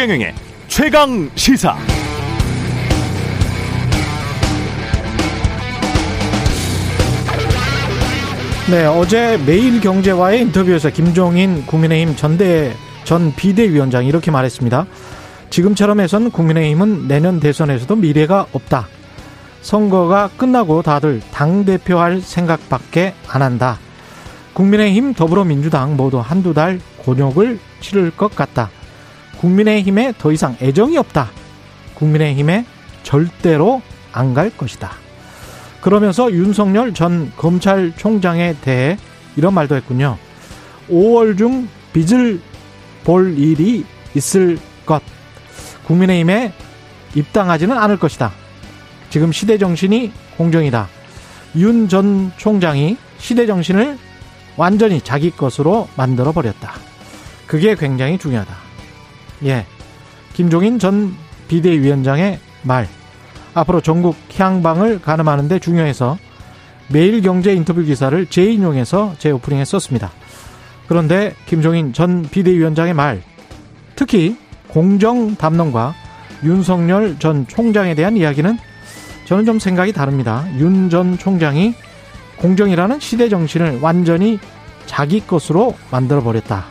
최경영의 최강 시사. 네, 어제 매일경제와의 인터뷰에서 김종인 국민의힘 전대 전 비대위원장이 이렇게 말했습니다. 지금처럼 해선 국민의힘은 내년 대선에서도 미래가 없다. 선거가 끝나고 다들 당대표 할 생각밖에 안 한다. 국민의힘 더불어민주당 모두 한두 달 곤욕을 치를 것 같다. 국민의힘에 더 이상 애정이 없다. 국민의힘에 절대로 안 갈 것이다. 그러면서 윤석열 전 검찰총장에 대해 이런 말도 했군요. 5월 중 빚을 볼 일이 있을 것. 국민의힘에 입당하지는 않을 것이다. 지금 시대 정신이 공정이다. 윤 전 총장이 시대 정신을 완전히 자기 것으로 만들어 버렸다. 그게 굉장히 중요하다. 예. 김종인 전 비대위원장의 말. 앞으로 전국 향방을 가늠하는데 중요해서 매일경제 인터뷰 기사를 재인용해서 제 오프닝에 썼습니다. 그런데 김종인 전 비대위원장의 말, 특히 공정 담론과 윤석열 전 총장에 대한 이야기는 저는 좀 생각이 다릅니다. 윤 전 총장이 공정이라는 시대 정신을 완전히 자기 것으로 만들어 버렸다.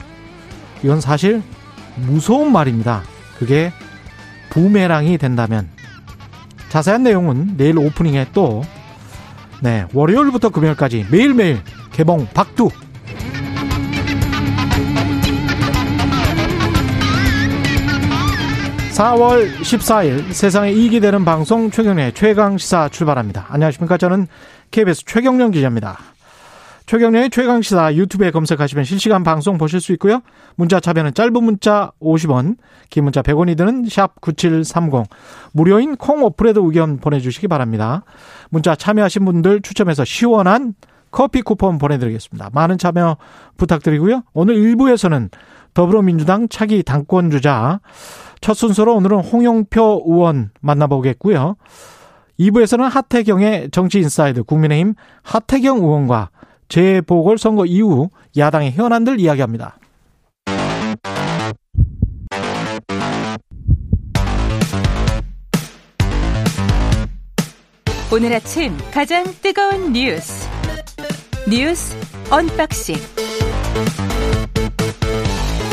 이건 사실 무서운 말입니다. 그게 부메랑이 된다면 자세한 내용은 내일 오프닝에 또 네, 월요일부터 금요일까지 매일매일 개봉 박두 4월 14일 세상에 이익이 되는 방송 최경련의 최강시사 출발합니다. 안녕하십니까. 저는 KBS 최경련 기자입니다. 최경련의 최강시사 유튜브에 검색하시면 실시간 방송 보실 수 있고요. 문자 참여는 짧은 문자 50원, 긴 문자 100원이 드는 샵 9730. 무료인 콩 어플에도 의견 보내주시기 바랍니다. 문자 참여하신 분들 추첨해서 시원한 커피 쿠폰 보내드리겠습니다. 많은 참여 부탁드리고요. 오늘 1부에서는 더불어민주당 차기 당권주자 첫 순서로 오늘은 홍영표 의원 만나보겠고요. 2부에서는 하태경의 정치인사이드 국민의힘 하태경 의원과 재보궐선거 이후 야당의 현안들 이야기합니다. 오늘 아침 가장 뜨거운 뉴스 뉴스 언박싱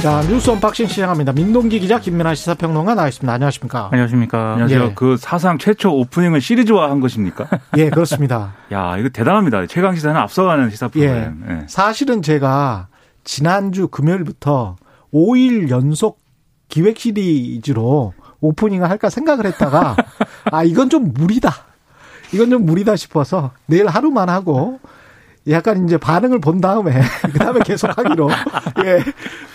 자, 뉴스 unboxing 시작합니다. 민동기 기자, 김민아 시사평론가 나와 있습니다. 안녕하십니까? 안녕하십니까? 안녕하세요. 예. 그 사상 최초 오프닝을 시리즈화 한 것입니까? 예, 그렇습니다. 야, 이거 대단합니다. 최강 시사는 앞서가는 시사 프로그램. 예. 사실은 제가 지난주 금요일부터 5일 연속 기획 시리즈로 오프닝을 할까 생각을 했다가 아 이건 좀 무리다. 이건 좀 무리다 싶어서 내일 하루만 하고 약간 이제 반응을 본 다음에 그다음에 계속 하기로 예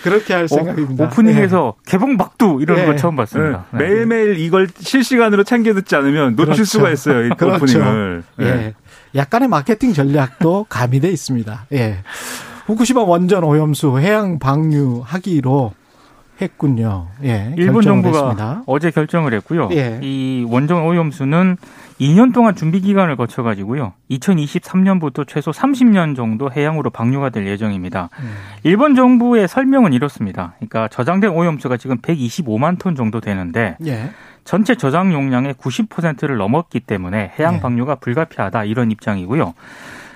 그렇게 할 생각입니다. 오프닝에서 개봉 박두 이런 예. 거 처음 봤습니다. 네. 매일매일 이걸 실시간으로 챙겨 듣지 않으면 놓칠 그렇죠. 수가 있어요. 이 그렇죠. 오프닝을. 예. 예. 약간의 마케팅 전략도 가미돼 있습니다. 예. 후쿠시마 원전 오염수 해양 방류하기로 했군요. 예. 일본 정부가 했습니다. 어제 결정을 했고요. 예. 이 원전 오염수는 2년 동안 준비 기간을 거쳐 가지고요. 2023년부터 최소 30년 정도 해양으로 방류가 될 예정입니다. 음. 일본 정부의 설명은 이렇습니다. 그러니까 저장된 오염수가 지금 125만 톤 정도 되는데 예. 전체 저장 용량의 90%를 넘었기 때문에 해양 네. 방류가 불가피하다 이런 입장이고요.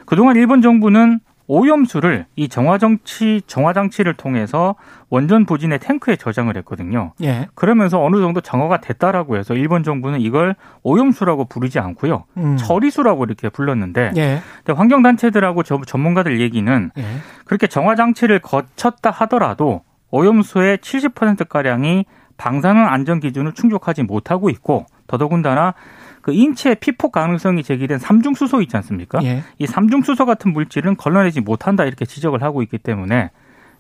그동안 일본 정부는 오염수를 이 정화정치 정화장치를 통해서 원전 부진의 탱크에 저장을 했거든요. 예. 그러면서 어느 정도 정화가 됐다라고 해서 일본 정부는 이걸 오염수라고 부르지 않고요. 음. 처리수라고 이렇게 불렀는데 예. 근데 환경 단체들하고 저- 전문가들 얘기는 예. 그렇게 정화장치를 거쳤다 하더라도 오염수의 70%가량이 방사능 안전 기준을 충족하지 못하고 있고 더더군다나 그 인체 피폭 가능성이 제기된 삼중수소 있지 않습니까? 예. 이 삼중수소 같은 물질은 걸러내지 못한다 이렇게 지적을 하고 있기 때문에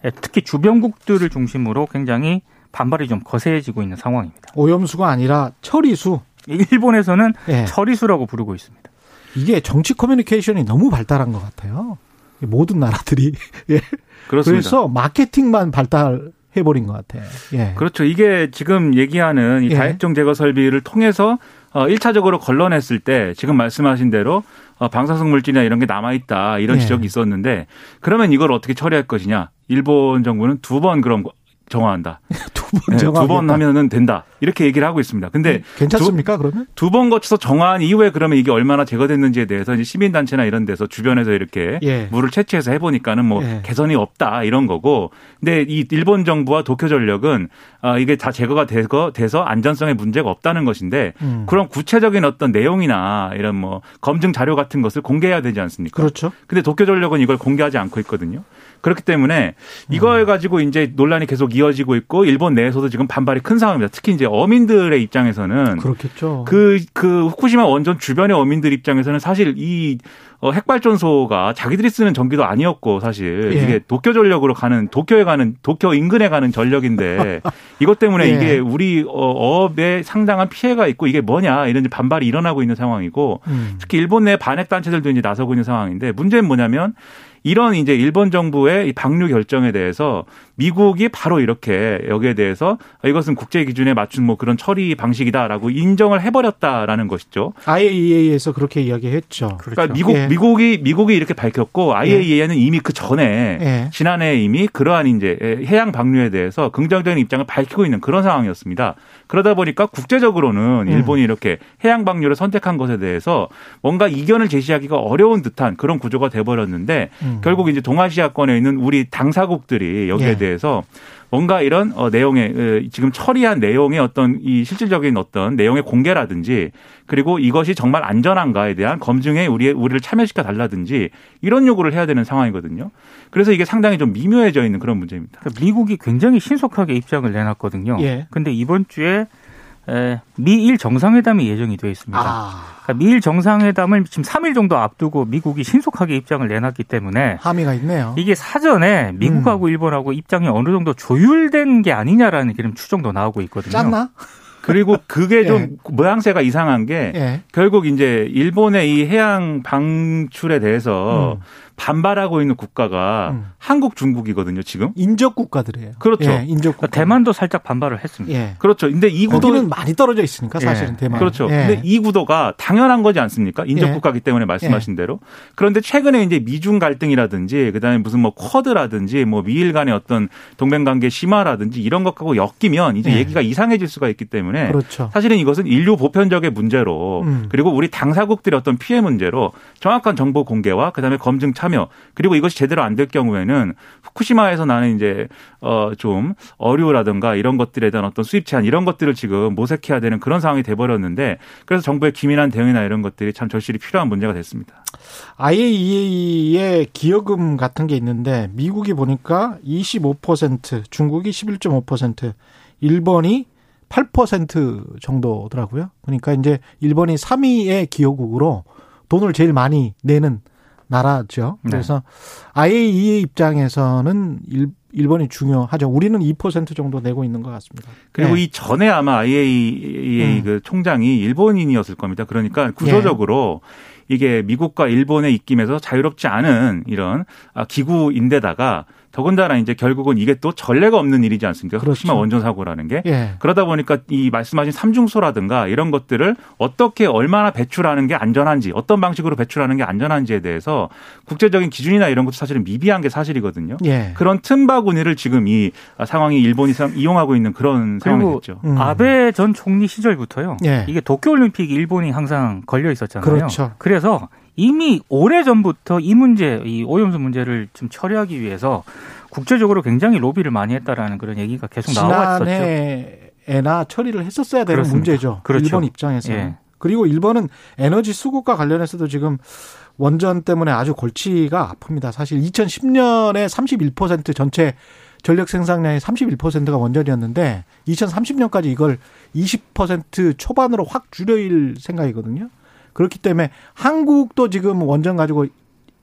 예, 특히 주변국들을 중심으로 굉장히 반발이 좀 거세지고 있는 상황입니다. 오염수가 아니라 처리수. 일본에서는 예. 처리수라고 부르고 있습니다. 이게 정치 커뮤니케이션이 너무 발달한 것 같아요. 모든 나라들이. 예. 그렇습니다. 그래서 마케팅만 발달 해버린 것 같아요. 예. 그렇죠. 이게 지금 얘기하는 이 예. 다액종 제거 설비를 통해서 어 1차적으로 걸러냈을 때 지금 말씀하신 대로 어 방사성 물질이나 이런 게 남아 있다. 이런 예. 지적이 있었는데 그러면 이걸 어떻게 처리할 것이냐? 일본 정부는 두 번 그럼 정화한다. 두번 네, 두번 하면은 된다. 이렇게 얘기를 하고 있습니다. 근데 괜찮습니까? 그러면 두 번 거쳐서 정화한 이후에 그러면 이게 얼마나 제거됐는지에 대해서 이제 시민단체나 이런 데서 주변에서 이렇게 예. 물을 채취해서 해보니까는 뭐 예. 개선이 없다 이런 거고. 근데 이 일본 정부와 도쿄전력은 아, 이게 다 제거가 되고 돼서 안전성에 문제가 없다는 것인데 음. 그런 구체적인 어떤 내용이나 이런 뭐 검증 자료 같은 것을 공개해야 되지 않습니까? 그렇죠. 근데 도쿄전력은 이걸 공개하지 않고 있거든요. 그렇기 때문에 이걸 음. 가지고 이제 논란이 계속 이어지고 있고 일본 내에서도 지금 반발이 큰 상황입니다. 특히 이제 어민들의 입장에서는 그렇겠죠. 그, 그 후쿠시마 원전 주변의 어민들 입장에서는 사실 이 어, 핵발전소가 자기들이 쓰는 전기도 아니었고 사실 예. 이게 도쿄 전력으로 가는 도쿄에 가는 도쿄 인근에 가는 전력인데 이것 때문에 예. 이게 우리 어, 어업에 상당한 피해가 있고 이게 뭐냐 이런 반발이 일어나고 있는 상황이고 음. 특히 일본 내 반핵 단체들도 이제 나서고 있는 상황인데 문제는 뭐냐면 이런 이제 일본 정부의 이 방류 결정에 대해서 미국이 바로 이렇게 여기에 대해서 이것은 국제 기준에 맞춘 뭐 그런 처리 방식이다라고 인정을 해버렸다라는 것이죠. IAEA에서 그렇게 이야기했죠. 그러니까 미국 예. 미국이 미국이 이렇게 밝혔고 IAEA는 이미 그 전에 예. 지난해 이미 그러한 이제 해양 방류에 대해서 긍정적인 입장을 밝히고 있는 그런 상황이었습니다. 그러다 보니까 국제적으로는 음. 일본이 이렇게 해양 방류를 선택한 것에 대해서 뭔가 이견을 제시하기가 어려운 듯한 그런 구조가 돼버렸는데 음. 결국 이제 동아시아권에 있는 우리 당사국들이 여기에 예. 대해서 뭔가 이런 어 내용의 어, 지금 처리한 내용의 어떤 이 실질적인 어떤 내용의 공개라든지 그리고 이것이 정말 안전한가에 대한 검증에 우리 우리를 참여시켜 달라든지 이런 요구를 해야 되는 상황이거든요. 그래서 이게 상당히 좀 미묘해져 있는 그런 문제입니다. 그러니까 미국이 굉장히 신속하게 입장을 내놨거든요. 예. 근데 이번 주에 에, 미일 정상회담이 예정이 되어 있습니다. 아, 그러니까 미일 정상회담을 지금 3일 정도 앞두고 미국이 신속하게 입장을 내놨기 때문에 함의가 있네요. 이게 사전에 미국하고 일본하고 입장이 어느 정도 조율된 게 아니냐라는 그런 추정도 나오고 있거든요. 짰나? 그리고 그게 예. 좀 모양새가 이상한 게 예. 결국 이제 일본의 이 해양 방출에 대해서 음. 반발하고 있는 국가가 음. 한국, 중국이거든요, 지금. 인접 국가들이에요. 그렇죠. 예, 인접 국가. 그러니까 대만도 살짝 반발을 했습니다. 예. 그렇죠. 근데 이 구도 거기는 많이 떨어져 있으니까 사실은 예. 대만. 그렇죠. 예. 근데 이 구도가 당연한 거지 않습니까? 인접 예. 국가기 때문에 말씀하신 대로. 그런데 최근에 이제 미중 갈등이라든지 그다음에 무슨 뭐 쿼드라든지 뭐 미일 간의 어떤 동맹 관계 심화라든지 이런 것하고 엮이면 이제 예. 얘기가 이상해질 수가 있기 때문에 그렇죠. 사실은 이것은 인류 보편적의 문제로 음. 그리고 우리 당사국들의 어떤 피해 문제로 정확한 정보 공개와 그다음에 검증 참여 그리고 이것이 제대로 안 될 경우에는 후쿠시마에서 나는 이제 어좀 어류라든가 이런 것들에 대한 어떤 수입 제한 이런 것들을 지금 모색해야 되는 그런 상황이 돼 버렸는데 그래서 정부의 기민한 대응이나 이런 것들이 참 절실히 필요한 문제가 됐습니다. IAEA의 기여금 같은 게 있는데 미국이 보니까 25%, 중국이 11.5%, 일본이 8% 정도더라고요. 그러니까 이제 일본이 3위의 기여국으로 돈을 제일 많이 내는 나라죠. 네. 그래서 IAEA 입장에서는 일, 일본이 중요하죠. 우리는 2% 정도 내고 있는 것 같습니다. 그리고 네. 이 전에 아마 IAEA 음. 그 총장이 일본인이었을 겁니다. 그러니까 구조적으로 이게 미국과 일본의 입김에서 자유롭지 않은 이런 아, 기구인데다가 더군다나 이제 결국은 이게 또 전례가 없는 일이지 않습니까? 그렇죠. 후쿠시마 원전 사고라는 게. 예. 그러다 보니까 이 말씀하신 삼중소라든가 이런 것들을 어떻게 얼마나 배출하는 게 안전한지 어떤 방식으로 배출하는 게 안전한지에 대해서 국제적인 기준이나 이런 것도 사실은 미비한 게 사실이거든요. 예. 그런 틈바구니를 지금 이 상황이 일본이 상- 이용하고 있는 그런 상황이 그리고 됐죠. 음. 아베 전 총리 시절부터요. 예. 이게 도쿄올림픽 일본이 항상 걸려 있었잖아요. 그렇죠. 그래서 이미 오래 전부터 이 문제, 이 오염수 문제를 좀 처리하기 위해서 국제적으로 굉장히 로비를 많이 했다라는 그런 얘기가 계속 나왔었죠. 지난해에나 처리를 했었어야 되는 그렇습니다. 문제죠. 그렇죠. 일본 입장에서. 는 예. 그리고 일본은 에너지 수급과 관련해서도 지금 원전 때문에 아주 골치가 아픕니다. 사실 2010년에 31% 전체 전력 생산량의 31%가 원전이었는데 2030년까지 이걸 20% 초반으로 확 줄일 생각이거든요. 그렇기 때문에 한국도 지금 원전 가지고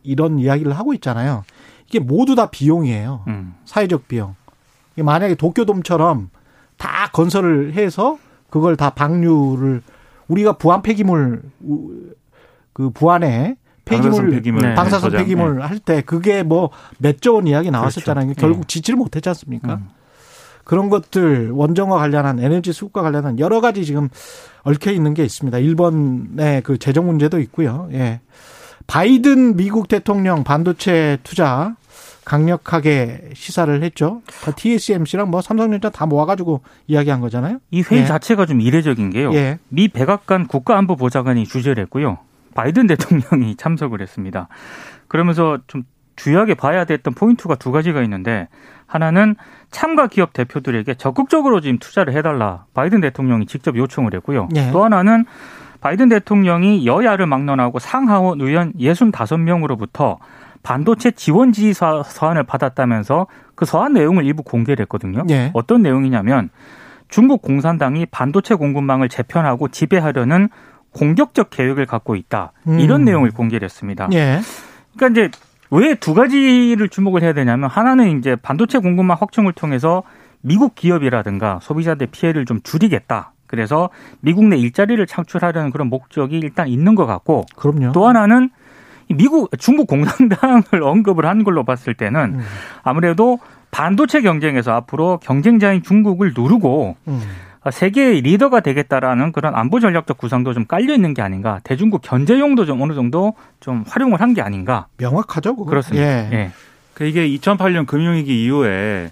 이런 이야기를 하고 있잖아요. 이게 모두 다 비용이에요. 음. 사회적 비용. 만약에 도쿄돔처럼 다 건설을 해서 그걸 다 방류를 우리가 부안 폐기물 우- 그 부안에 폐기물 폐기물 네. 저장. 폐기물 할때 그게 뭐 몇 조 원 이야기 나왔었잖아요. 그렇죠. 결국 네. 지지를 못했지 않습니까? 음. 그런 것들 원전과 관련한 에너지 수급과 관련한 여러 가지 지금 얽혀 있는 게 있습니다. 일본의 그 재정 문제도 있고요. 예. 바이든 미국 대통령 반도체 투자 강력하게 시사를 했죠. TSMC랑 뭐 삼성전자 다 모아가지고 이야기한 거잖아요. 이 회의 예. 자체가 좀 이례적인 게요. 예. 미 백악관 국가안보보좌관이 주재를 했고요. 바이든 대통령이 참석을 했습니다. 그러면서 좀 주요하게 봐야 됐던 포인트가 두 가지가 있는데 하나는 참가 기업 대표들에게 적극적으로 지금 투자를 해달라 바이든 대통령이 직접 요청을 했고요. 예. 또 하나는 바이든 대통령이 여야를 막론하고 상하원 의원 65명으로부터 반도체 지원 지휘 서- 서한을 받았다면서 그 서한 내용을 일부 공개를 했거든요. 예. 어떤 내용이냐면 중국 공산당이 반도체 공급망을 재편하고 지배하려는 공격적 계획을 갖고 있다. 이런 음. 내용을 공개를 했습니다. 예. 그러니까 이제 왜 두 가지를 주목을 해야 되냐면 하나는 이제 반도체 공급망 확충을 통해서 미국 기업이라든가 소비자들 피해를 좀 줄이겠다. 그래서 미국 내 일자리를 창출하려는 그런 목적이 일단 있는 것 같고 그럼요. 또 하나는 이 미국 중국 공산당을 언급을 한 걸로 봤을 때는 음. 아무래도 반도체 경쟁에서 앞으로 경쟁자인 중국을 누르고 음. 세계의 리더가 되겠다라는 그런 안보 전략적 구상도 좀 깔려 있는 게 아닌가. 대중국 견제용도 좀 어느 정도 좀 활용을 한 게 아닌가. 명확하죠. 그거. 그렇습니다. 예. 예. 그 이게 2008년 금융위기 이후에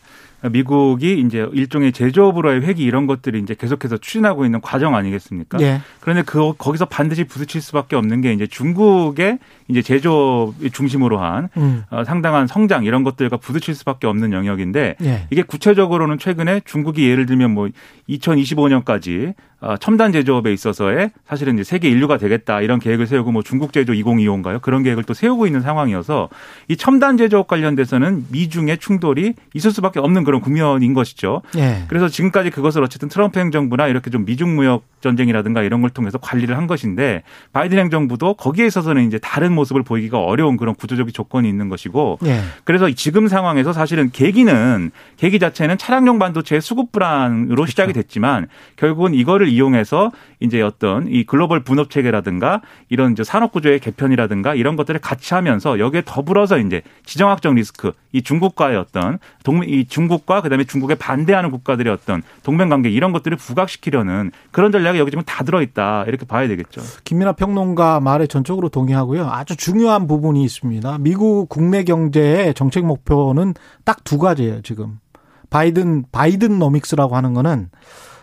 미국이 이제 일종의 제조업으로의 회기 이런 것들이 이제 계속해서 추진하고 있는 과정 아니겠습니까? 예. 그런데 그 거기서 반드시 부딪힐 수밖에 없는 게 이제 중국의 이제 제조업 중심으로 한 음. 어, 상당한 성장 이런 것들과 부딪힐 수밖에 없는 영역인데 예. 이게 구체적으로는 최근에 중국이 예를 들면 뭐 2025년까지 어, 첨단 제조업에 있어서의 사실은 이제 세계 인류가 되겠다 이런 계획을 세우고 뭐 중국 제조 2025인가요? 그런 계획을 또 세우고 있는 상황이어서 이 첨단 제조업 관련돼서는 미중의 충돌이 있을 수밖에 없는 그런 국면인 것이죠. 예. 그래서 지금까지 그것을 어쨌든 트럼프 행정부나 이렇게 좀 미중 무역 전쟁이라든가 이런 걸 통해서 관리를 한 것인데 바이든 행정부도 거기에 있어서는 이제 다른 모습을 보이기가 어려운 그런 구조적인 조건이 있는 것이고 예. 그래서 지금 상황에서 사실은 계기는 계기 자체는 차량용 반도체의 수급 불안으로 시작이 됐지만 결국은 이거를 이용해서 이제 어떤 이 글로벌 분업 체계라든가 이런 이제 산업 구조의 개편이라든가 이런 것들을 같이 하면서 여기에 더불어서 이제 지정학적 리스크 이 중국과의 어떤 동맹 이 중국과 그다음에 중국에 반대하는 국가들의 어떤 동맹 관계 이런 것들을 부각시키려는 그런 전략이 여기 지금 다 들어 있다 이렇게 봐야 되겠죠. 김민아 평론가 말에 전적으로 동의하고요. 아주 중요한 부분이 있습니다. 미국 국내 경제의 정책 목표는 딱 두 가지예요, 지금. 바이든, Bidenomics라고 하는 거는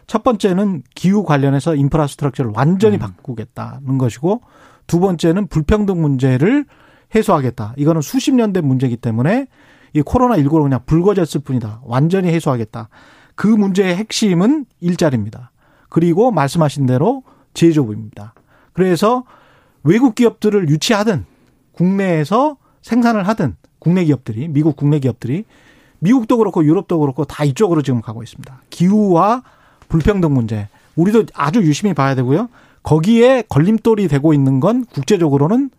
첫 번째는 기후 관련해서 infrastructure를 완전히 음. 바꾸겠다는 것이고 두 번째는 불평등 문제를 해소하겠다. 이거는 수십 년 된 문제이기 때문에 이 코로나19로 그냥 불거졌을 뿐이다. 완전히 해소하겠다. 그 문제의 핵심은 일자리입니다. 그리고 말씀하신 대로 제조업입니다. 그래서 외국 기업들을 유치하든 국내에서 생산을 하든 국내 기업들이 미국 국내 기업들이 미국도 그렇고 유럽도 그렇고 다 이쪽으로 지금 가고 있습니다. 기후와 불평등 문제 우리도 아주 유심히 봐야 되고요. 거기에 걸림돌이 되고 있는 건 국제적으로는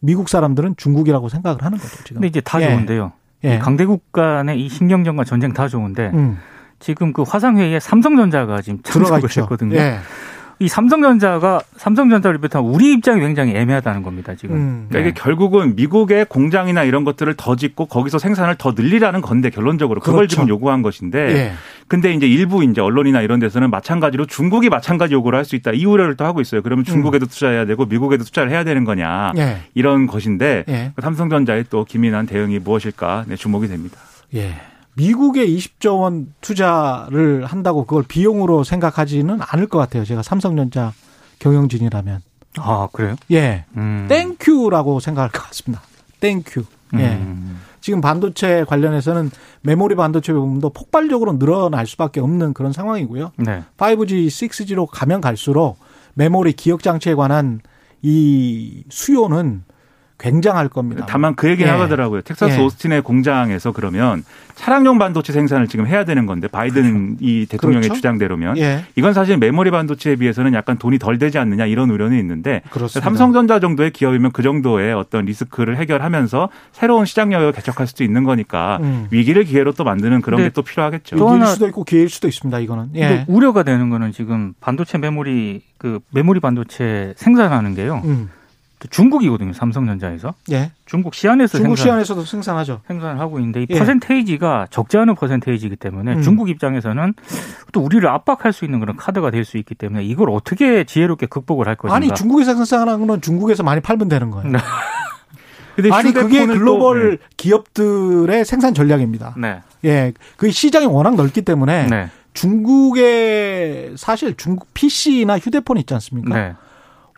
미국 사람들은 중국이라고 생각을 하는 거죠. 지금. 근데 이제 다 예. 좋은데요. 예. 이 강대국 간의 이 신경전과 전쟁 다 좋은데 음, 지금 그 화상회의에 삼성전자가 지금 참석을. 했거든요. 예. 이 삼성전자가 삼성전자를 비롯한 우리 입장이 굉장히 애매하다는 겁니다. 지금. 음. 그러니까 이게 결국은 미국의 공장이나 이런 것들을 더 짓고 거기서 생산을 더 늘리라는 건데 결론적으로 그걸 그렇죠. 지금 요구한 것인데 예. 근데 이제 일부 이제 언론이나 이런 데서는 마찬가지로 중국이 마찬가지 요구를 할 수 있다 이 우려를 또 하고 있어요. 그러면 중국에도 투자해야 되고 미국에도 투자를 해야 되는 거냐 예. 이런 것인데 예. 삼성전자의 또 기민한 대응이 무엇일까 네, 주목이 됩니다. 예. 미국에 20조 원 투자를 한다고 그걸 비용으로 생각하지는 않을 것 같아요. 제가 삼성전자 경영진이라면. 아 그래요? 예. 음. Thank you라고 생각할 것 같습니다. Thank you. 예. 음. 지금 반도체 관련해서는 메모리 반도체 부분도 폭발적으로 늘어날 수밖에 없는 그런 상황이고요. 네. 5G, 6G로 가면 갈수록 메모리 기억 장치에 관한 이 수요는 굉장할 겁니다. 다만 그 얘기는 예. 하더라고요. 텍사스 예. 오스틴의 공장에서 그러면 차량용 반도체 생산을 지금 해야 되는 건데 바이든 이 대통령의 그렇죠. 주장대로면 예. 이건 사실 메모리 반도체에 비해서는 약간 돈이 덜 되지 않느냐 이런 우려는 있는데 그렇습니다. 삼성전자 정도의 기업이면 그 정도의 어떤 리스크를 해결하면서 새로운 시장 영역을 개척할 수도 있는 거니까 음. 위기를 기회로 또 만드는 그런 근데 게또 필요하겠죠. 또 위기일 수도 있고 기회일 수도 있습니다. 이거는. 근데 예. 우려가 되는 거는 지금 반도체 메모리 그 메모리 반도체 생산하는 게요. 음. 또 중국이거든요. 삼성전자에서 예. 중국 시안에서 중국 생산, 시안에서도 생산하죠. 생산을 하고 있는데 이 예. 퍼센테이지가 적지 않은 퍼센테이지이기 때문에 음. 중국 입장에서는 또 우리를 압박할 수 있는 그런 카드가 될 수 있기 때문에 이걸 어떻게 지혜롭게 극복을 할 것인가. 아니 중국에서 생산하는 건 중국에서 많이 팔면 되는 거예요. 네. 근데 아니 그게 글로벌 또- 기업들의 생산 전략입니다. 네. 예, 그 시장이 워낙 넓기 때문에 네. 중국의 사실 중국 PC나 휴대폰 있지 않습니까?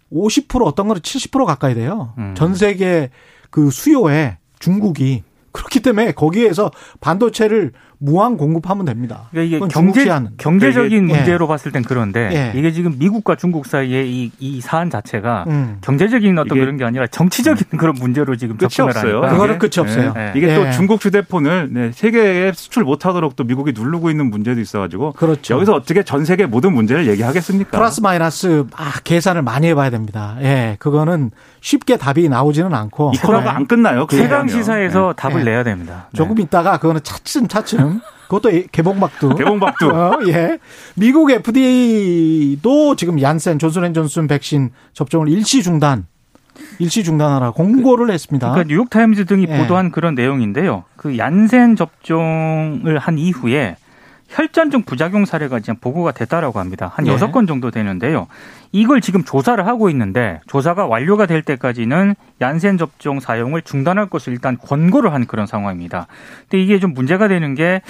네. 50% 어떤 거는 70% 가까이 돼요. 음. 전 세계 그 수요에 중국이 그렇기 때문에 거기에서 반도체를 무한 공급하면 됩니다. 그러니까 이게 경제 하는. 경제적인 그러니까 이게- 문제로 봤을 땐 그런데 예. 이게 지금 미국과 중국 사이의 이, 이 사안 자체가 음. 경제적인 어떤 그런 게 아니라 정치적인 그런 문제로 지금 끝이 접근을 없어요. 하니까 그거는. 끝이 없어요. 네. 이게 예. 또 중국 휴대폰을 네, 세계에 수출 못하도록 또 미국이 누르고 있는 문제도 있어가지고 그렇죠. 여기서 어떻게 전 세계 모든 문제를 얘기하겠습니까? 플러스 마이너스 아, 계산을 많이 해봐야 됩니다. 예, 그거는 쉽게 답이 나오지는 않고 이 코너가 안 끝나요. 그 최강 얘기하면. 시사에서 답을 예. 내야 됩니다. 네. 조금 있다가 그거는 차츰 차츰 그것도 개봉박두. 네. 개봉박두. 어, 예. 미국 FDA도 지금 얀센 존슨앤존슨 백신 접종을 일시 중단, 일시 중단하라 공고를 했습니다. 그러니까 뉴욕 타임즈 등이 예. 보도한 그런 내용인데요. 그 얀센 접종을 한 이후에 혈전증 부작용 사례가 지금 보고가 됐다라고 합니다. 한 예. 여섯 건 정도 되는데요. 이걸 지금 조사를 하고 있는데 조사가 완료가 될 때까지는 얀센 접종 사용을 중단할 것을 일단 권고를 한 그런 상황입니다. 근데 이게 좀 문제가 되는 게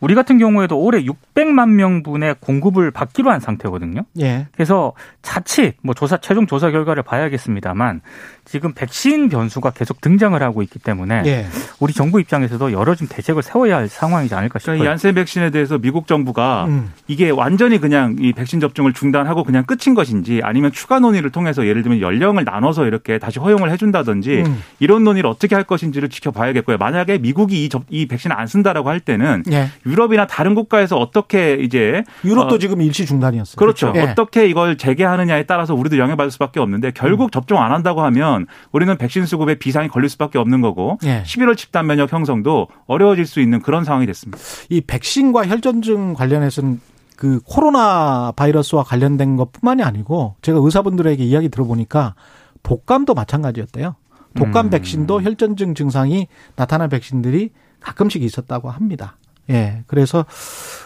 우리 같은 경우에도 올해 600만 명분의 공급을 받기로 한 상태거든요. 예. 그래서 자칫 뭐 조사 최종 조사 결과를 봐야겠습니다만 지금 백신 변수가 계속 등장을 하고 있기 때문에 예. 우리 정부 입장에서도 여러 좀 대책을 세워야 할 상황이지 않을까 싶어요. 그러니까 이 얀센 백신에 대해서 미국 정부가 음. 이게 완전히 그냥 이 백신 접종을 중단하고 그냥 끝인 것인지 아니면 추가 논의를 통해서 예를 들면 연령을 나눠서 이렇게 다시 허용을 해준다든지 음. 이런 논의를 어떻게 할 것인지를 지켜봐야겠고요. 만약에 미국이 이, 접, 이 백신 안 쓴다라고 할 때는 예. 유럽이나 다른 국가에서 어떻게 이제 유럽도 어, 지금 일시 중단이었어요. 그렇죠. 예. 어떻게 이걸 재개하느냐에 따라서 우리도 영향받을 수밖에 없는데 음. 결국 접종 안 한다고 하면 우리는 백신 수급에 비상이 걸릴 수밖에 없는 거고 예. 11월 집단 면역 형성도 어려워질 수 있는 그런 상황이 됐습니다. 이 백신과 혈전증 관련해서는 그 코로나 바이러스와 관련된 것뿐만이 아니고 제가 의사분들에게 이야기 들어보니까 독감도 마찬가지였대요. 독감 음. 백신도 혈전증 증상이 나타난 백신들이 가끔씩 있었다고 합니다. 예. 그래서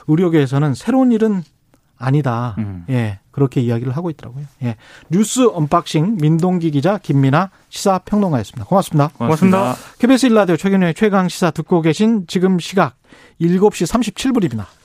의료계에서는 새로운 일은 아니다. 음. 예. 그렇게 이야기를 하고 있더라고요. 예. 뉴스 unboxing 민동기 기자 김민아 시사 평론가였습니다. 고맙습니다. 고맙습니다. KBS 일라디오 최경영의 최강 시사 듣고 계신 지금 시각 7시 37분입니다.